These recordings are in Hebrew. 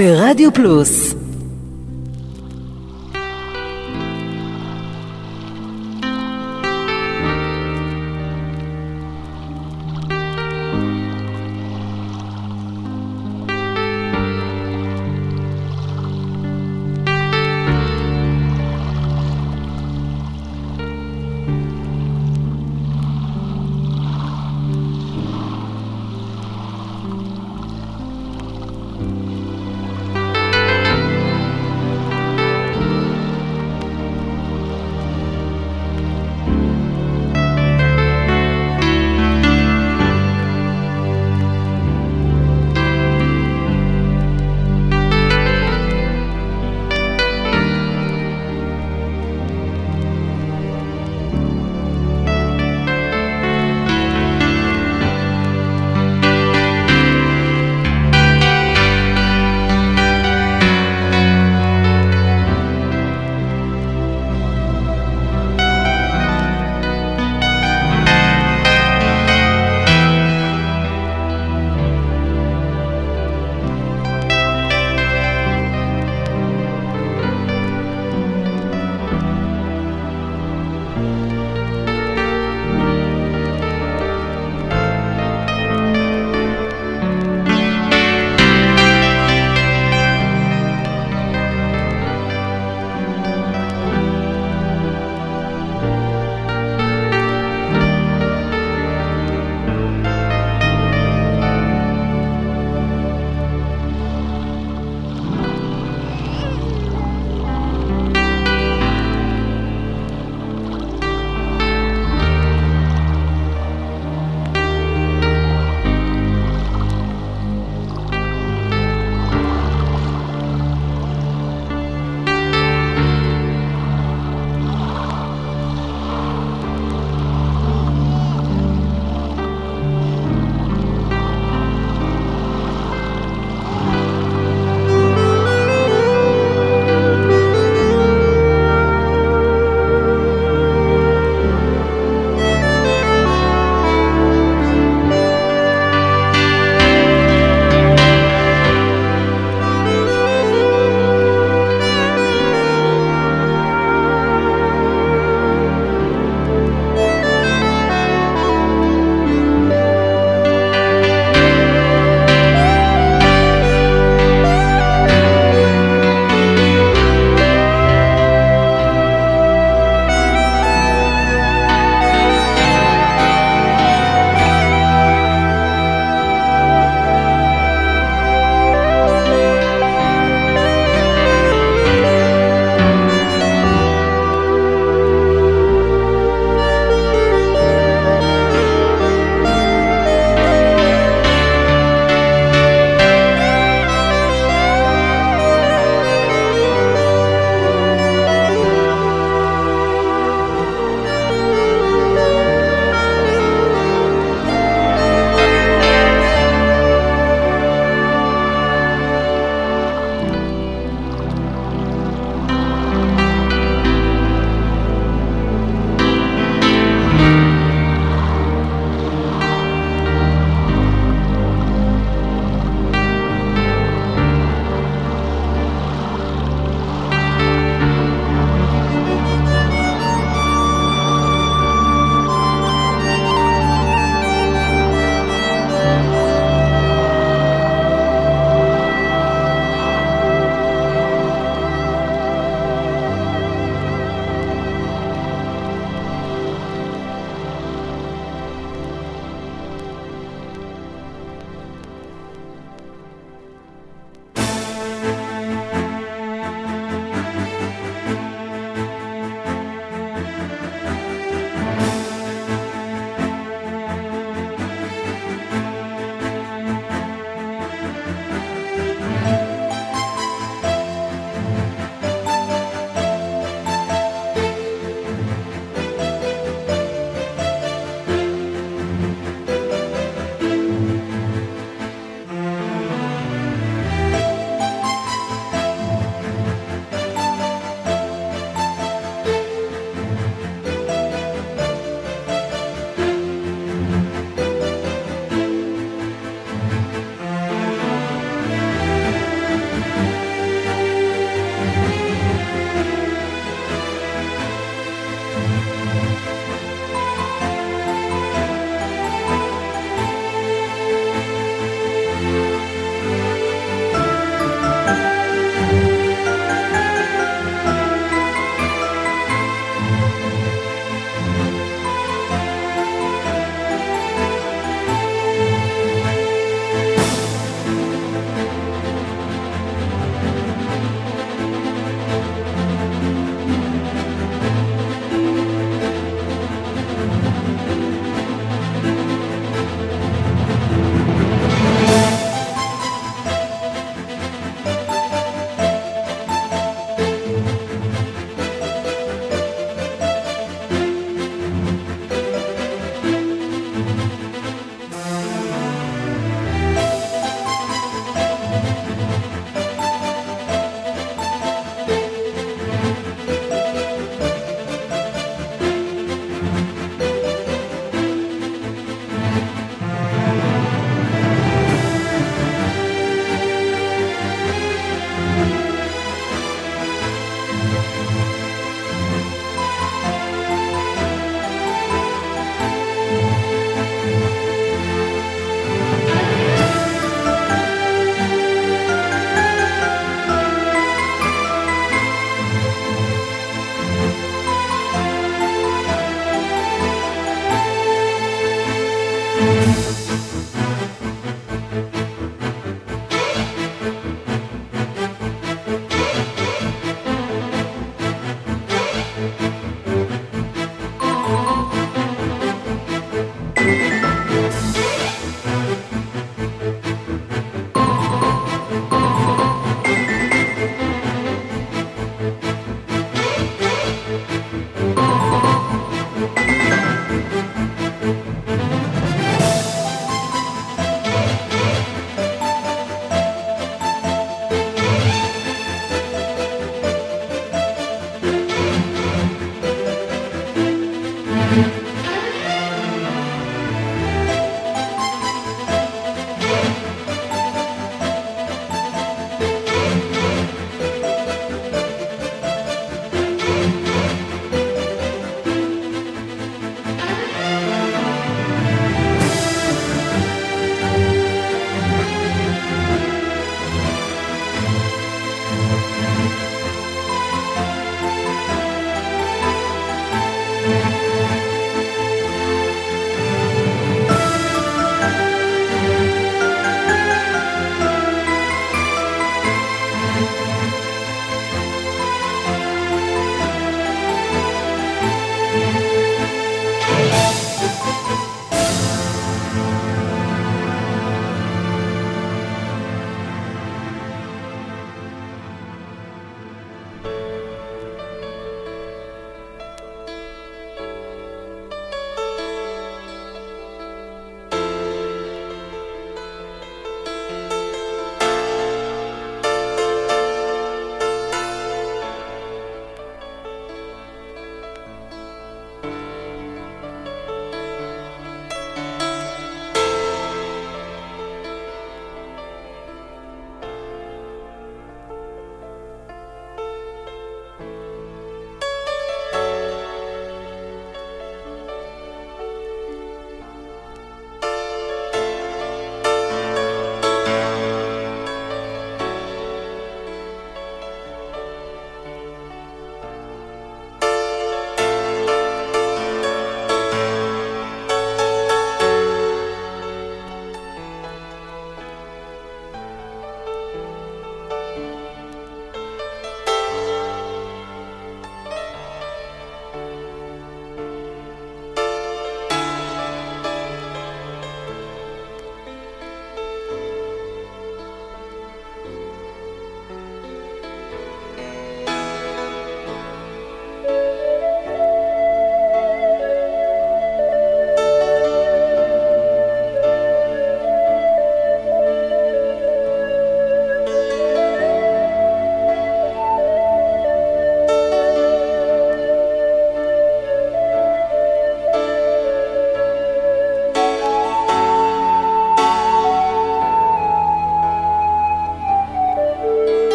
ברדיו פלוס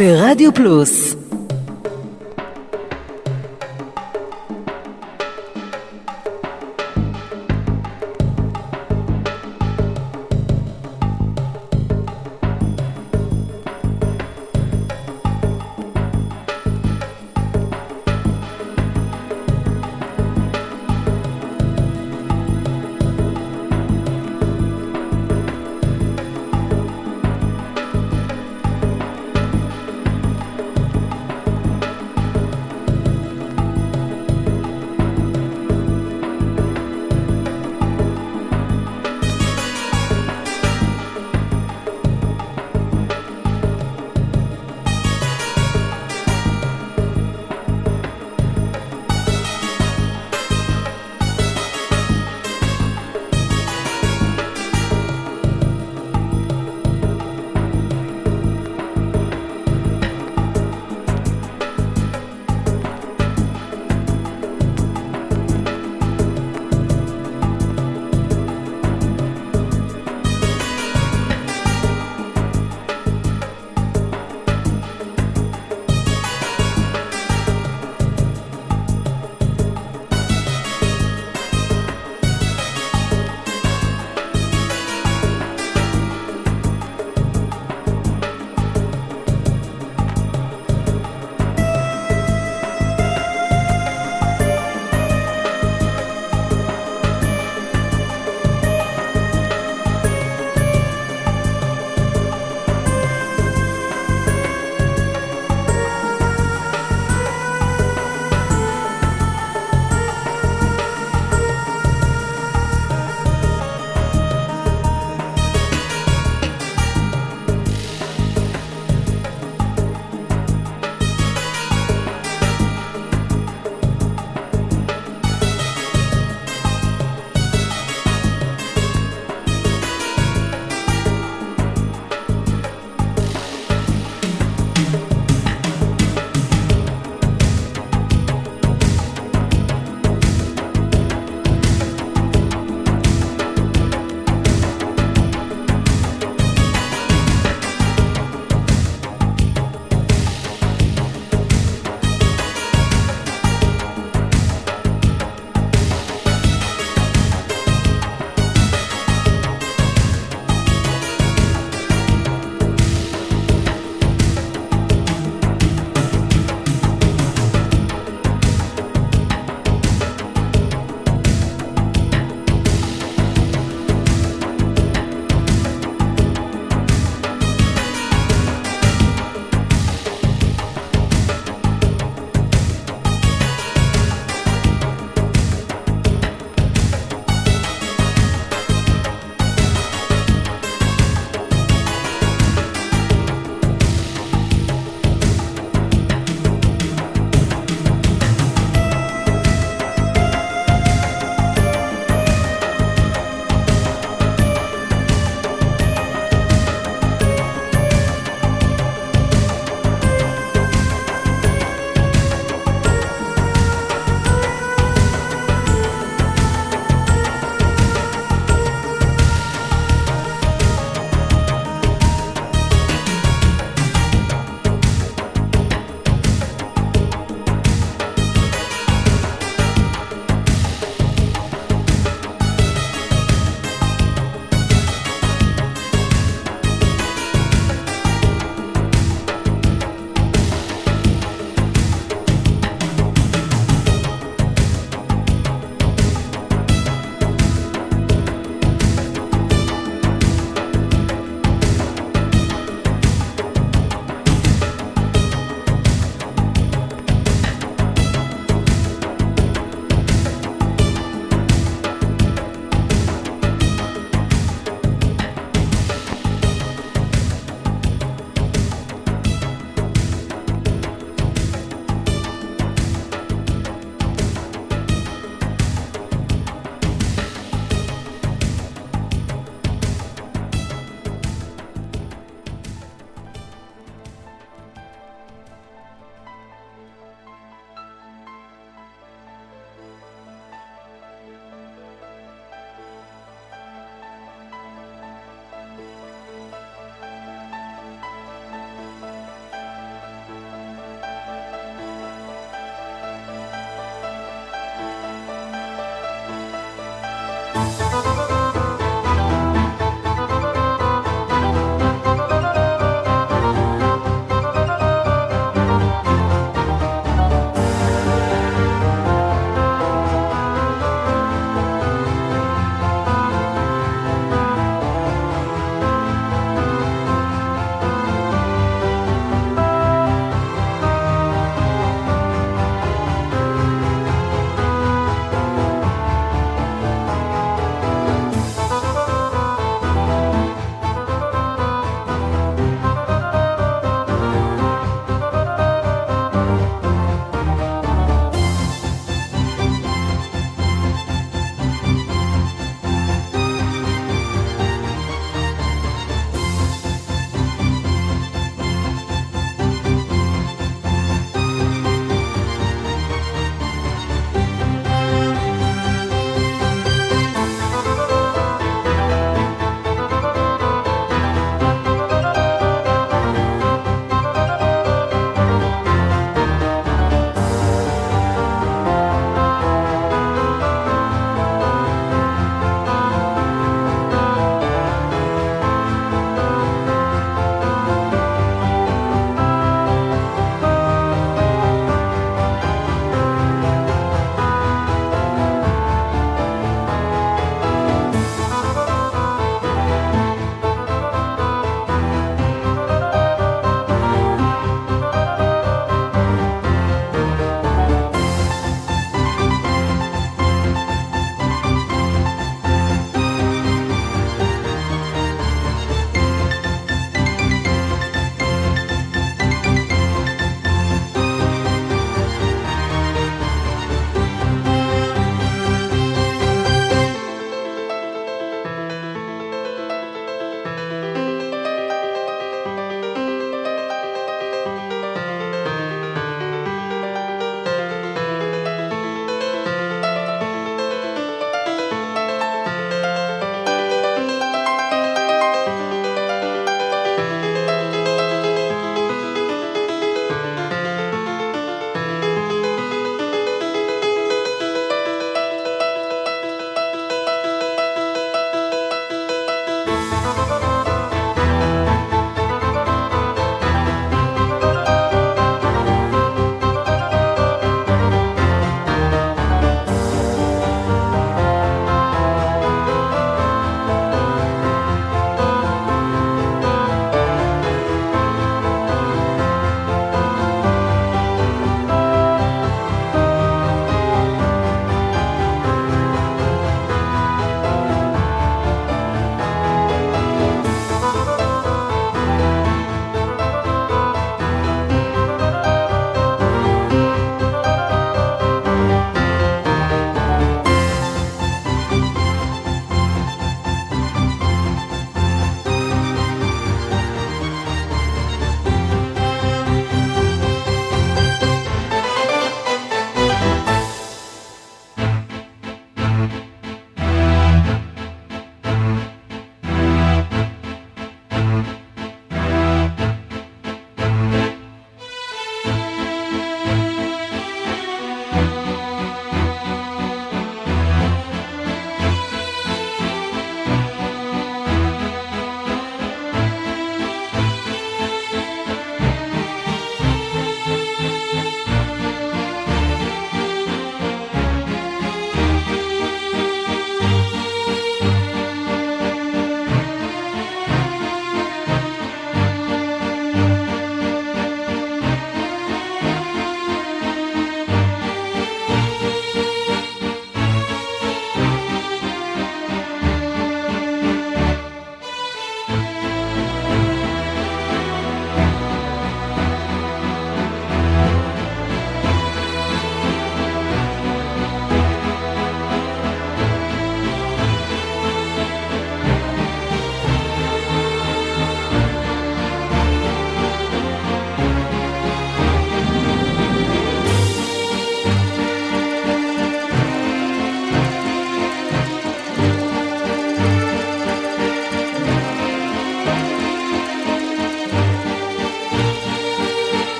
ברדיו פלוס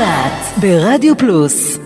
השבת ברדיו פלוס,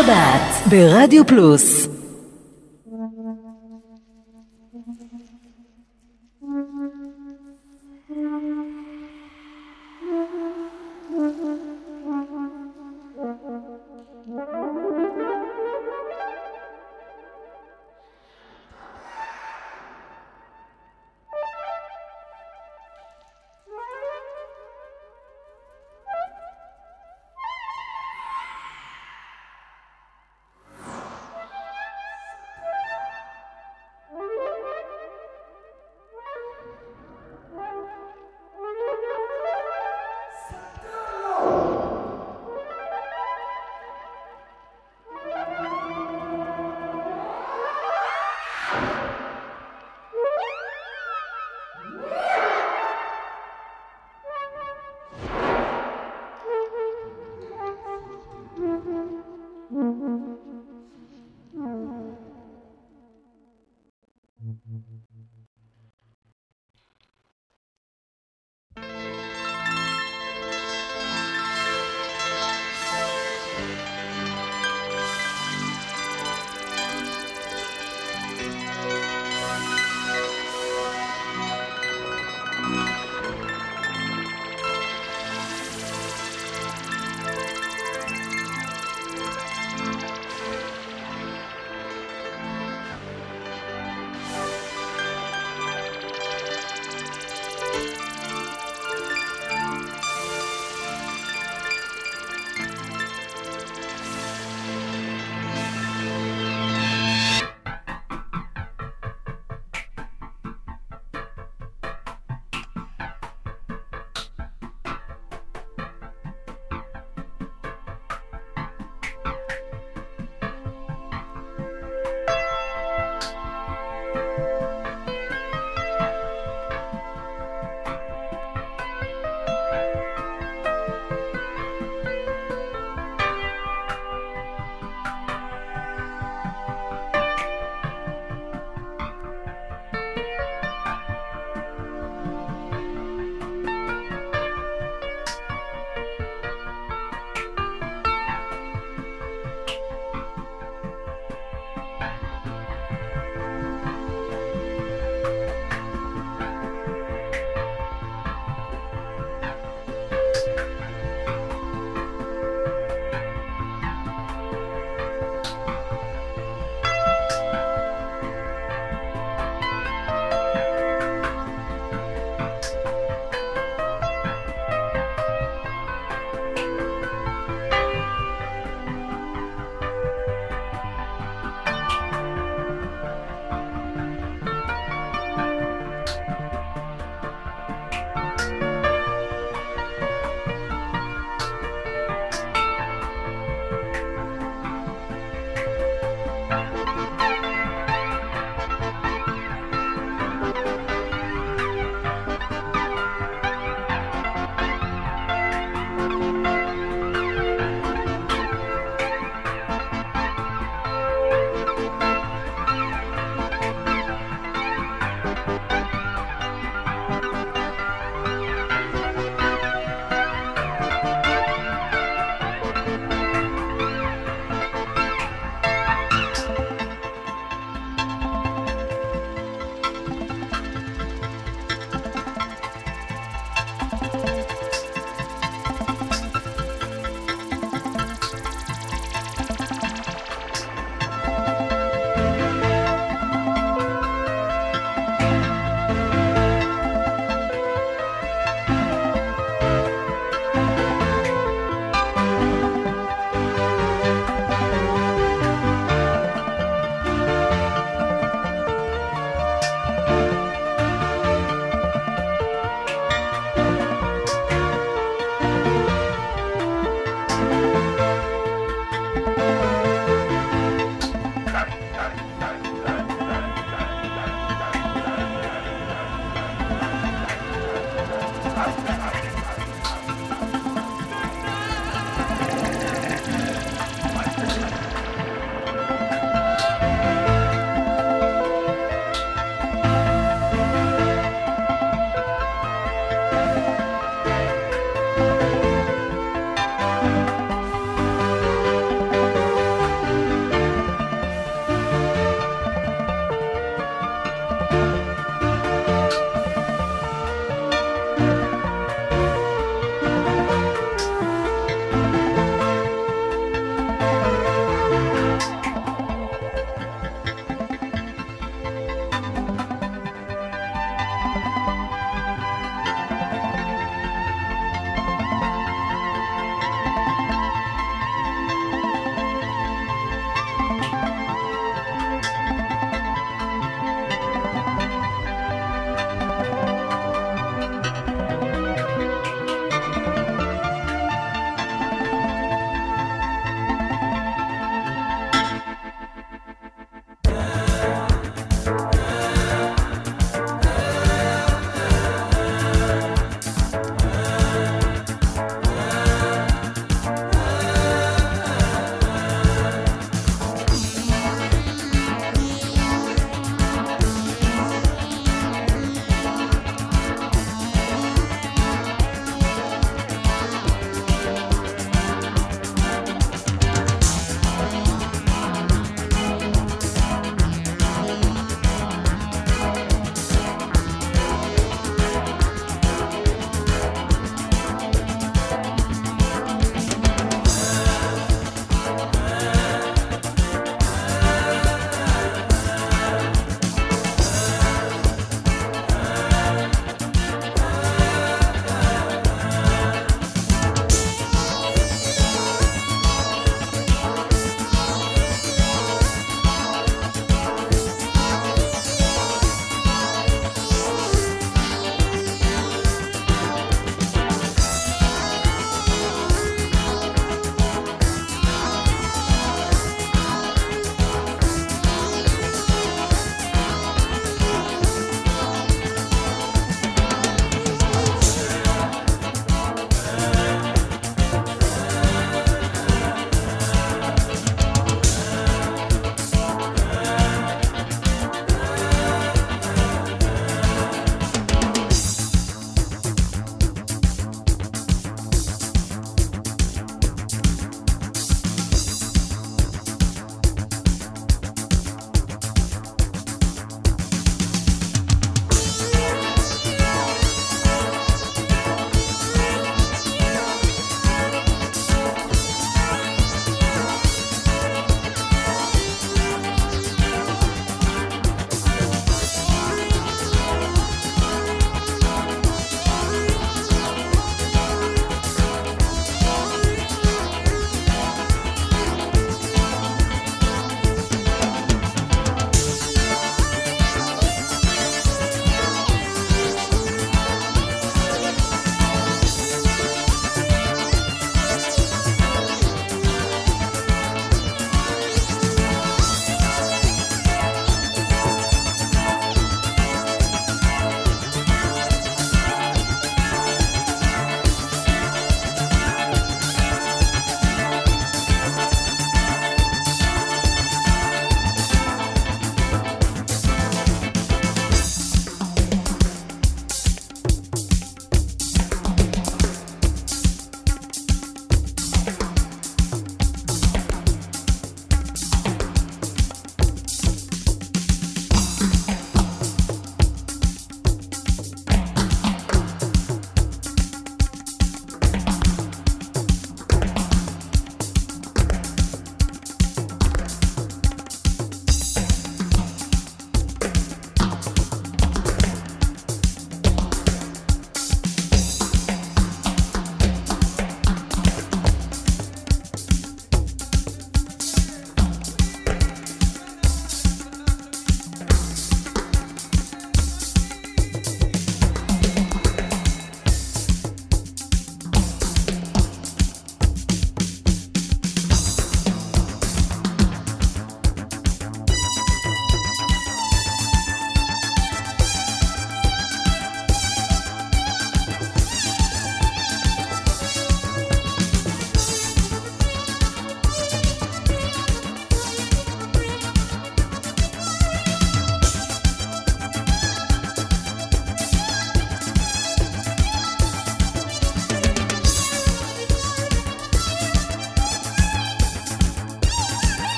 השבת ברדיו פלוס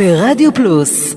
ברדיו פלוס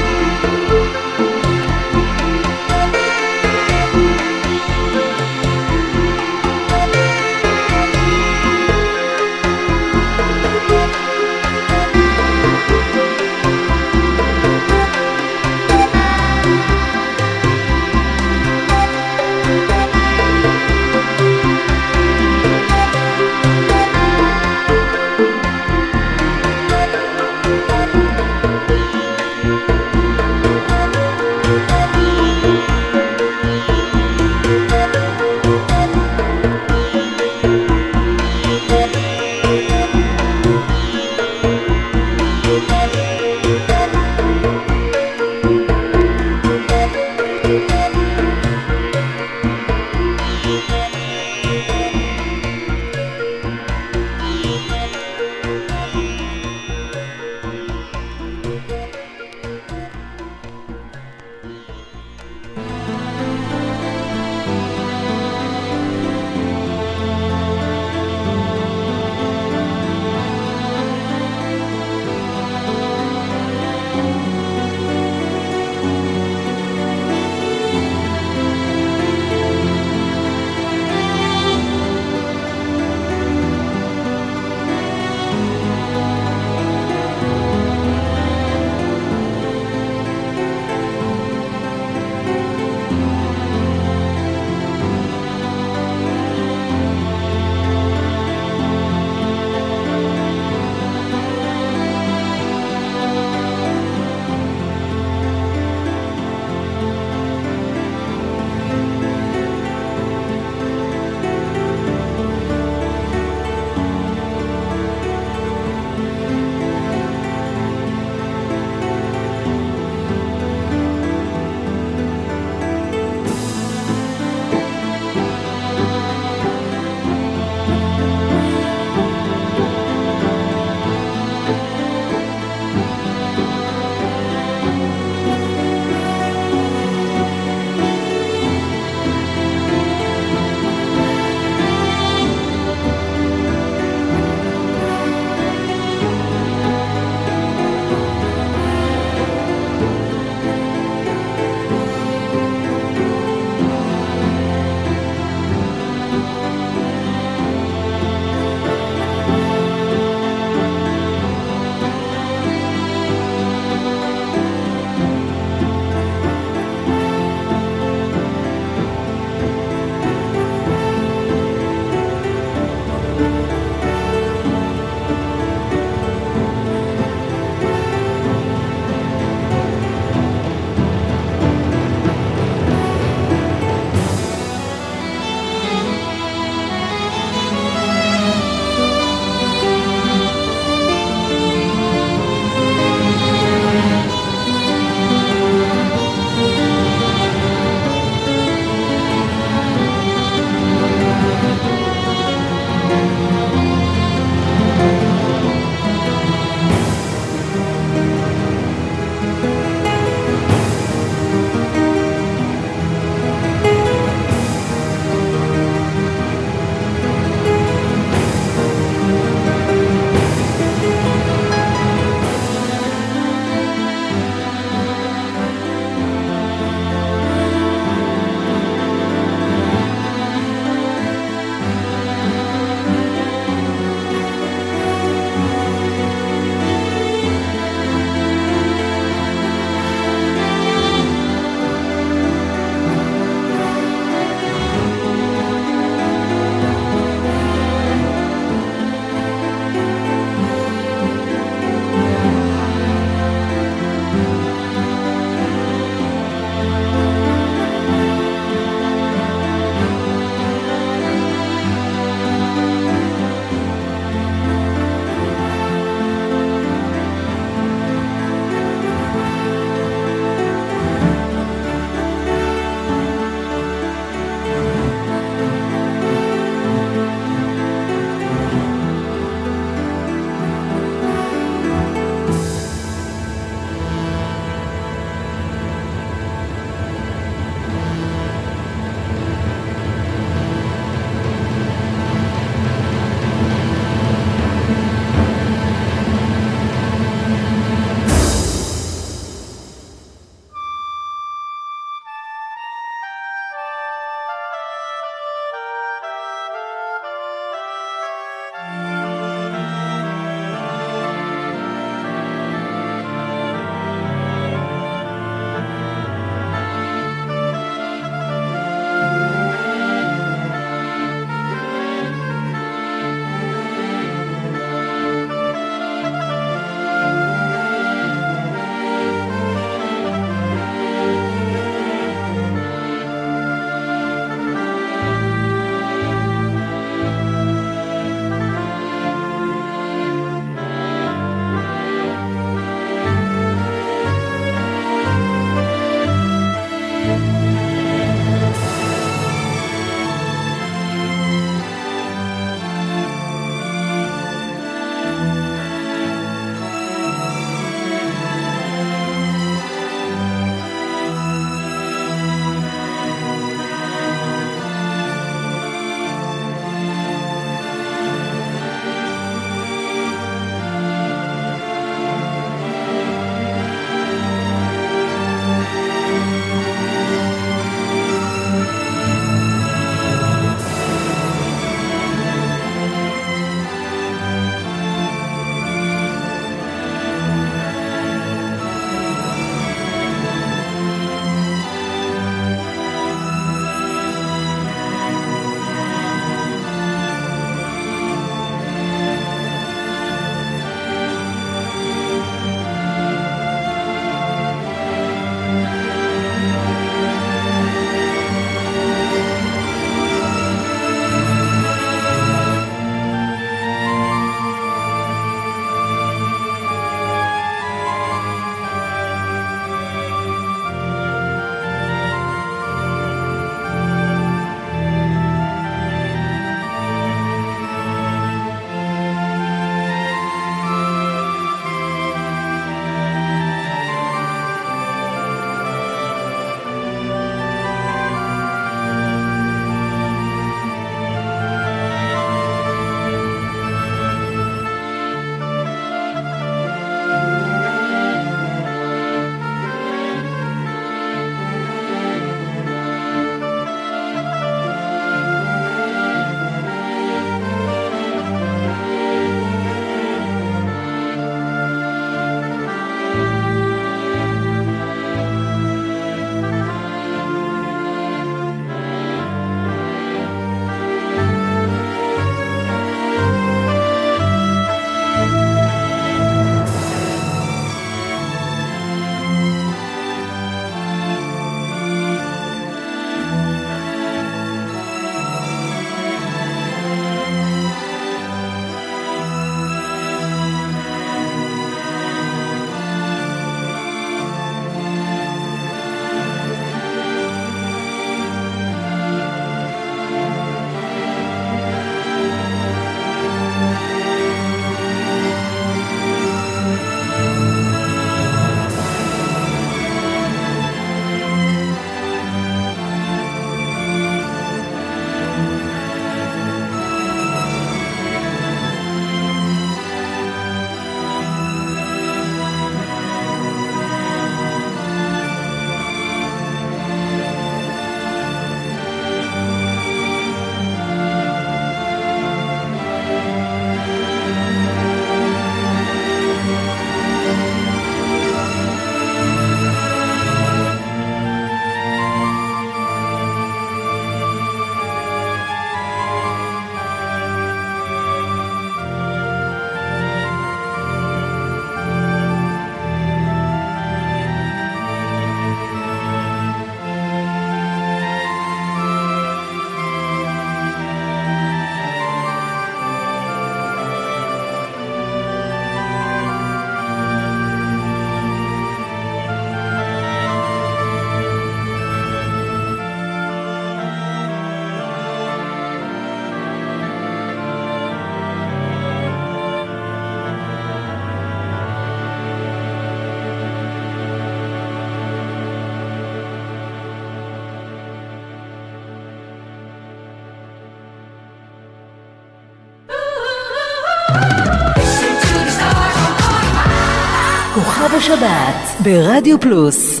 השבת ברדיו פלוס